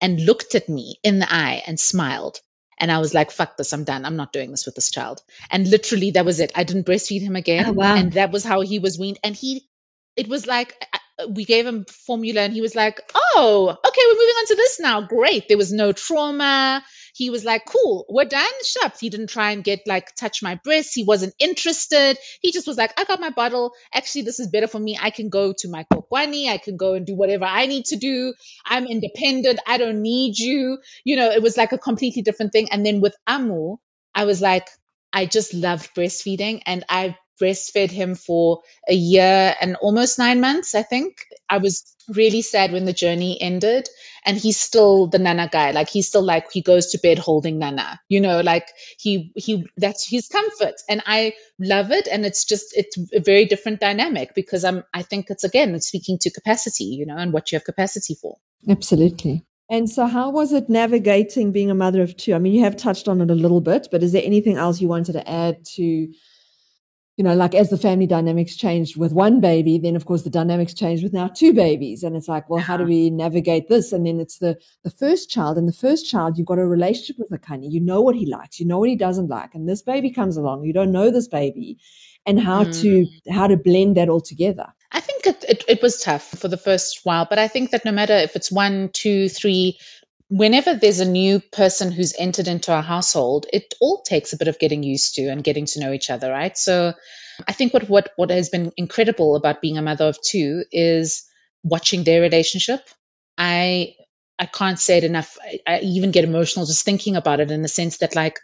and looked at me in the eye and smiled. And I was like, fuck this, I'm done. I'm not doing this with this child. And literally, that was it. I didn't breastfeed him again. Oh, wow. And that was how he was weaned. And he, it was like, we gave him formula and he was like, oh, okay, we're moving on to this now. Great. There was no trauma. He was like, cool, we're done. Shups. He didn't try and get like touch my breasts. He wasn't interested. He just was like, I got my bottle. Actually, this is better for me. I can go to my kokwani. I can go and do whatever I need to do. I'm independent. I don't need you. You know, it was like a completely different thing. And then with Amu, I was like, I just loved breastfeeding and I breastfed him for a year and almost nine months, I think. I was really sad when the journey ended. And he's still the Nana guy. Like he's still like he goes to bed holding Nana. You know, like he he that's his comfort. And I love it. And it's just it's a very different dynamic because I'm I think it's again it's speaking to capacity, you know, and what you have capacity for. Absolutely. And so, how was it navigating being a mother of two? I mean, you have touched on it a little bit, but is there anything else you wanted to add to you know, like as the family dynamics changed with one baby, then of course the dynamics changed with now two babies. And it's like, well, how do we navigate this? And then it's the, the first child and the first child, you've got a relationship with Akani. You know what he likes. You know what he doesn't like. And this baby comes along. You don't know this baby and how Mm. to, how to blend that all together. I think it, it, it was tough for the first while, but I think that no matter if it's one, two, three, whenever there's a new person who's entered into our household, it all takes a bit of getting used to and getting to know each other, right? So I think what what what has been incredible about being a mother of two is watching their relationship. I I can't say it enough. I, I even get emotional just thinking about it in the sense that like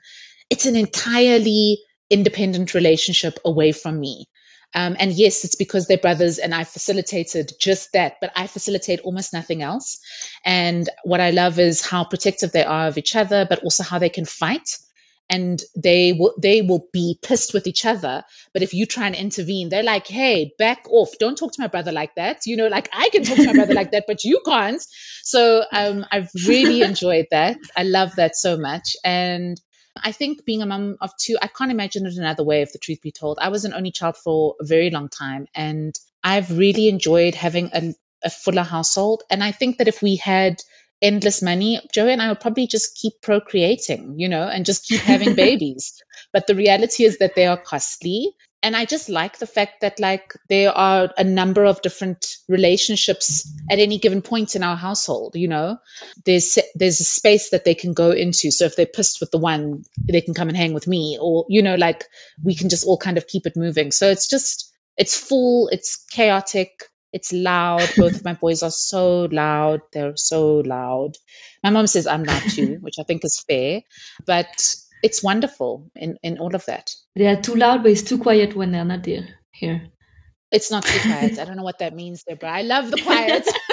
it's an entirely independent relationship away from me. Um, and yes, it's because they're brothers and I facilitated just that, but I facilitate almost nothing else. And what I love is how protective they are of each other, but also how they can fight. And they will they will be pissed with each other. But if you try and intervene, they're like, hey, back off. Don't talk to my brother like that. You know, like I can talk to my brother like that, but you can't. So um, I've really enjoyed that. I love that so much. And I think being a mum of two, I can't imagine it another way, if the truth be told. I was an only child for a very long time, and I've really enjoyed having a, a fuller household. And I think that if we had endless money, Joey and I would probably just keep procreating, you know, and just keep having babies. But the reality is that they are costly. And I just like the fact that like there are a number of different relationships at any given point in our household, you know. There's there's a space that they can go into. So if they're pissed with the one, they can come and hang with me or you know like we can just all kind of keep it moving. So it's just it's full, it's chaotic, it's loud. Both of my boys are so loud. They're so loud. My mom says I'm loud too, which I think is fair, but it's wonderful in, in all of that. They are too loud, but it's too quiet when they're not there here. It's not too quiet. I don't know what that means, there, but I love the quiet.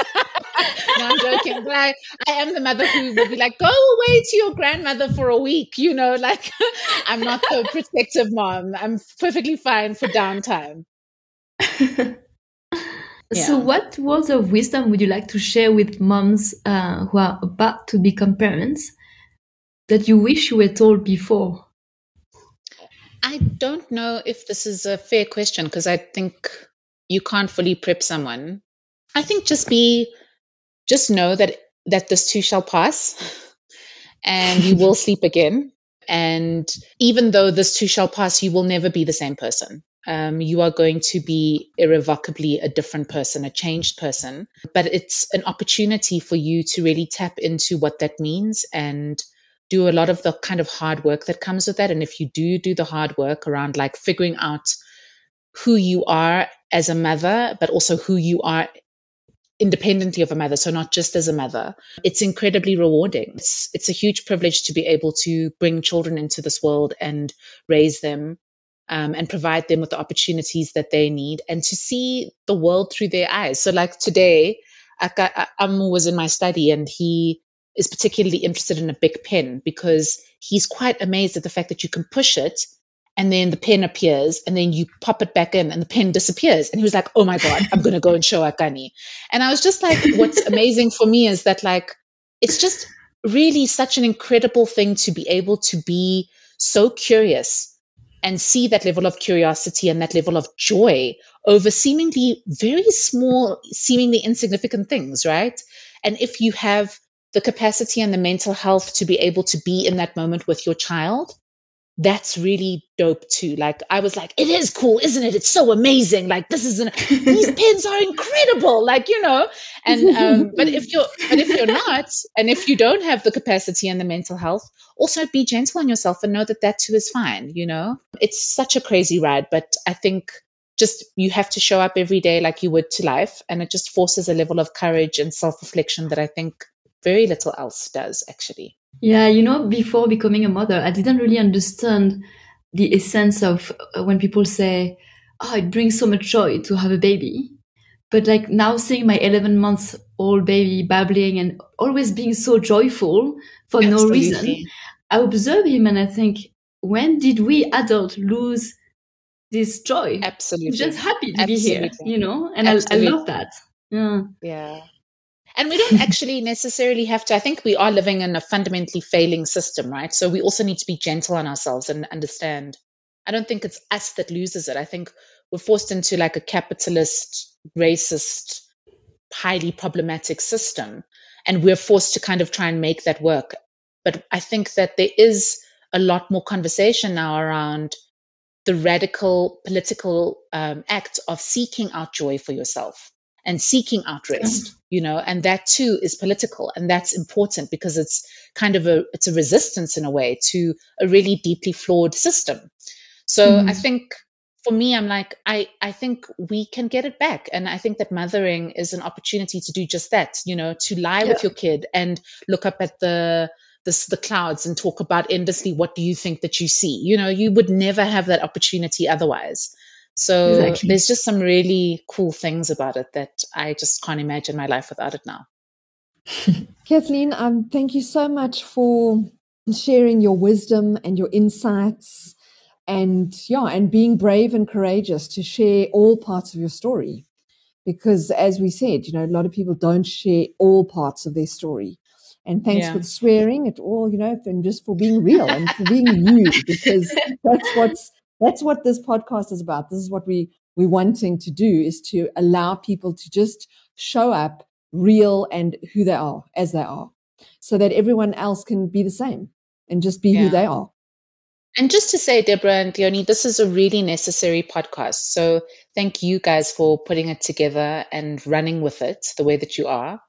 no, I'm joking. But I, I am the mother who will be like, go away to your grandmother for a week. You know, like I'm not the protective mom. I'm perfectly fine for downtime. Yeah. So, what words of wisdom would you like to share with moms uh, who are about to become parents that you wish you were told before? I don't know if this is a fair question because I think you can't fully prep someone. I think just be, just know that that this too shall pass, and you will sleep again. And even though this too shall pass, you will never be the same person. Um, you are going to be irrevocably a different person, a changed person. But it's an opportunity for you to really tap into what that means and do a lot of the kind of hard work that comes with that. And if you do do the hard work around like figuring out who you are as a mother, but also who you are independently of a mother, so not just as a mother, it's incredibly rewarding. It's, it's a huge privilege to be able to bring children into this world and raise them um, and provide them with the opportunities that they need and to see the world through their eyes. So, like today, Amu was in my study and he is particularly interested in a big pen because he's quite amazed at the fact that you can push it and then the pen appears and then you pop it back in and the pen disappears. And he was like oh my god i'm going to go and show akani. And i was just like what's amazing for me is that like it's just really such an incredible thing to be able to be so curious and see that level of curiosity and that level of joy over seemingly very small seemingly insignificant things right? And if you have the capacity and the mental health to be able to be in that moment with your child that's really dope too. Like I was like, it is cool, isn't it? It's so amazing. Like this is an these pins are incredible. Like you know, and um, but if you're but if you're not, and if you don't have the capacity and the mental health, also be gentle on yourself and know that that too is fine. You know, it's such a crazy ride, but I think just you have to show up every day like you would to life, and it just forces a level of courage and self reflection that I think very little else does actually. Yeah, you know, before becoming a mother, I didn't really understand the essence of uh, when people say, "Oh, it brings so much joy to have a baby." But like now, seeing my 11 month old baby babbling and always being so joyful for Absolutely. no reason, I observe him and I think, when did we adults lose this joy? Absolutely, just happy to Absolutely. be here, you know. And I, I love that. Yeah. Yeah. And we don't actually necessarily have to. I think we are living in a fundamentally failing system, right? So we also need to be gentle on ourselves and understand. I don't think it's us that loses it. I think we're forced into like a capitalist, racist, highly problematic system. And we're forced to kind of try and make that work. But I think that there is a lot more conversation now around the radical political um, act of seeking out joy for yourself and seeking out rest, you know, and that too is political and that's important because it's kind of a it's a resistance in a way to a really deeply flawed system. So mm. I think for me, I'm like, I, I think we can get it back. And I think that mothering is an opportunity to do just that, you know, to lie yeah. with your kid and look up at the, the, the clouds and talk about endlessly what do you think that you see. You know, you would never have that opportunity otherwise. So exactly. there's just some really cool things about it that I just can't imagine my life without it now. Kathleen, um, thank you so much for sharing your wisdom and your insights and yeah, and being brave and courageous to share all parts of your story. Because as we said, you know, a lot of people don't share all parts of their story. And thanks yeah. for swearing at all, you know, and just for being real and for being you, because that's what's that's what this podcast is about. This is what we we're wanting to do is to allow people to just show up real and who they are as they are so that everyone else can be the same and just be yeah. who they are. And just to say, Deborah and Leonie, this is a really necessary podcast. So thank you guys for putting it together and running with it the way that you are.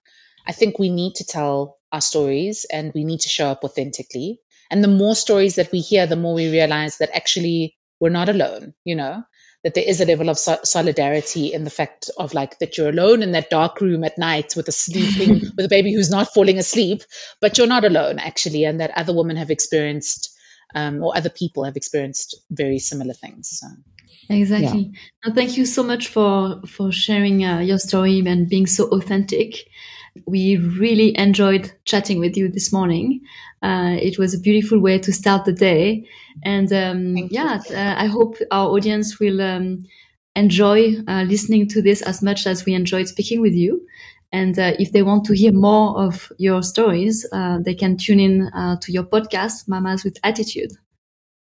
I think we need to tell our stories and we need to show up authentically. And the more stories that we hear, the more we realize that actually we're not alone, you know, that there is a level of so- solidarity in the fact of like that you're alone in that dark room at night with a sleeping, with a baby who's not falling asleep, but you're not alone actually, and that other women have experienced um, or other people have experienced very similar things. So. Exactly. Yeah. thank you so much for for sharing uh, your story and being so authentic. We really enjoyed chatting with you this morning. Uh, it was a beautiful way to start the day. And um, yeah, uh, I hope our audience will um, enjoy uh, listening to this as much as we enjoyed speaking with you. And uh, if they want to hear more of your stories, uh, they can tune in uh, to your podcast, Mamas with Attitude.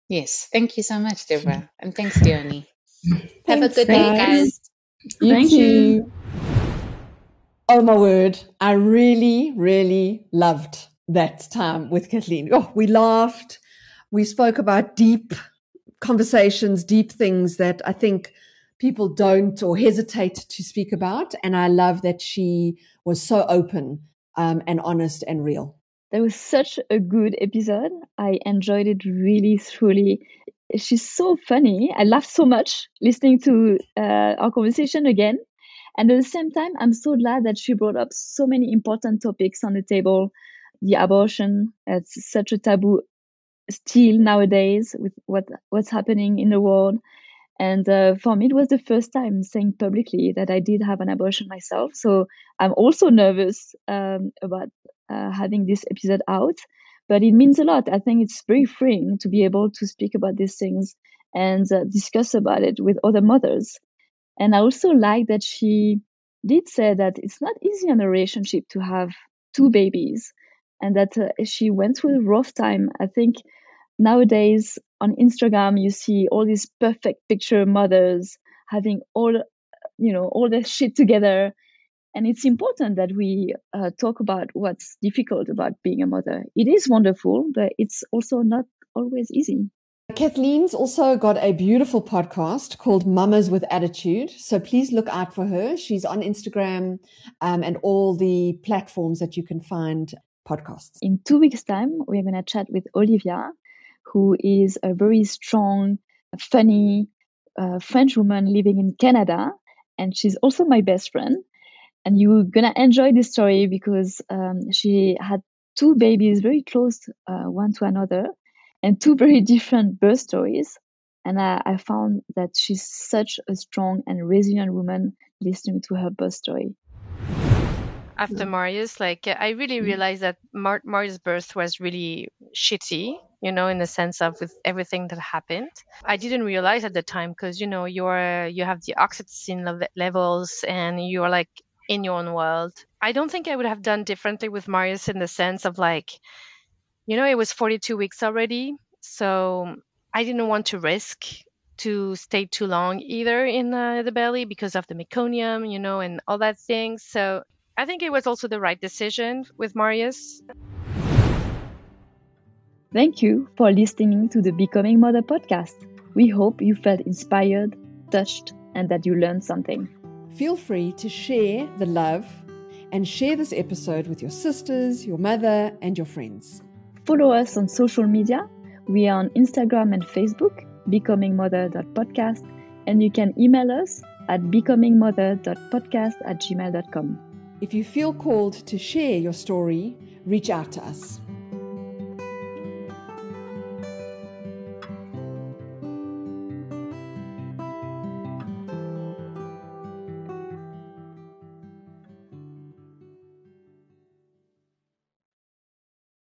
Yes. Thank you so much, Deborah. And thanks, Theoni. Have a good day, guys. You Thank too. you. Oh my word. I really, really loved that time with Kathleen. Oh, we laughed. We spoke about deep conversations, deep things that I think people don't or hesitate to speak about. And I love that she was so open um, and honest and real. That was such a good episode. I enjoyed it really thoroughly. She's so funny. I laughed so much listening to uh, our conversation again. And at the same time, I'm so glad that she brought up so many important topics on the table. The abortion, it's such a taboo still nowadays with what what's happening in the world. And uh, for me, it was the first time saying publicly that I did have an abortion myself. So I'm also nervous um, about uh, having this episode out, but it means a lot. I think it's very freeing to be able to speak about these things and uh, discuss about it with other mothers. And I also like that she did say that it's not easy in a relationship to have two babies and that uh, she went through a rough time. I think nowadays on Instagram, you see all these perfect picture mothers having all, you know, all their shit together. And it's important that we uh, talk about what's difficult about being a mother. It is wonderful, but it's also not always easy. Kathleen's also got a beautiful podcast called Mamas with Attitude. So please look out for her. She's on Instagram um, and all the platforms that you can find podcasts. In two weeks' time, we're going to chat with Olivia, who is a very strong, funny uh, French woman living in Canada. And she's also my best friend. And you're going to enjoy this story because um, she had two babies very close uh, one to another and two very different birth stories. And I, I found that she's such a strong and resilient woman listening to her birth story after Marius, like I really mm-hmm. realized that Mar- Marius' birth was really shitty, you know, in the sense of with everything that happened. I didn't realize at the time because you know you're you have the oxytocin le- levels and you're like in your own world. I don't think I would have done differently with Marius in the sense of like, you know, it was 42 weeks already, so I didn't want to risk to stay too long either in uh, the belly because of the meconium, you know, and all that thing. So I think it was also the right decision with Marius. Thank you for listening to the Becoming Mother podcast. We hope you felt inspired, touched, and that you learned something. Feel free to share the love and share this episode with your sisters, your mother, and your friends. Follow us on social media. We are on Instagram and Facebook, becomingmother.podcast, and you can email us at becomingmother.podcast at gmail.com. If you feel called to share your story, reach out to us.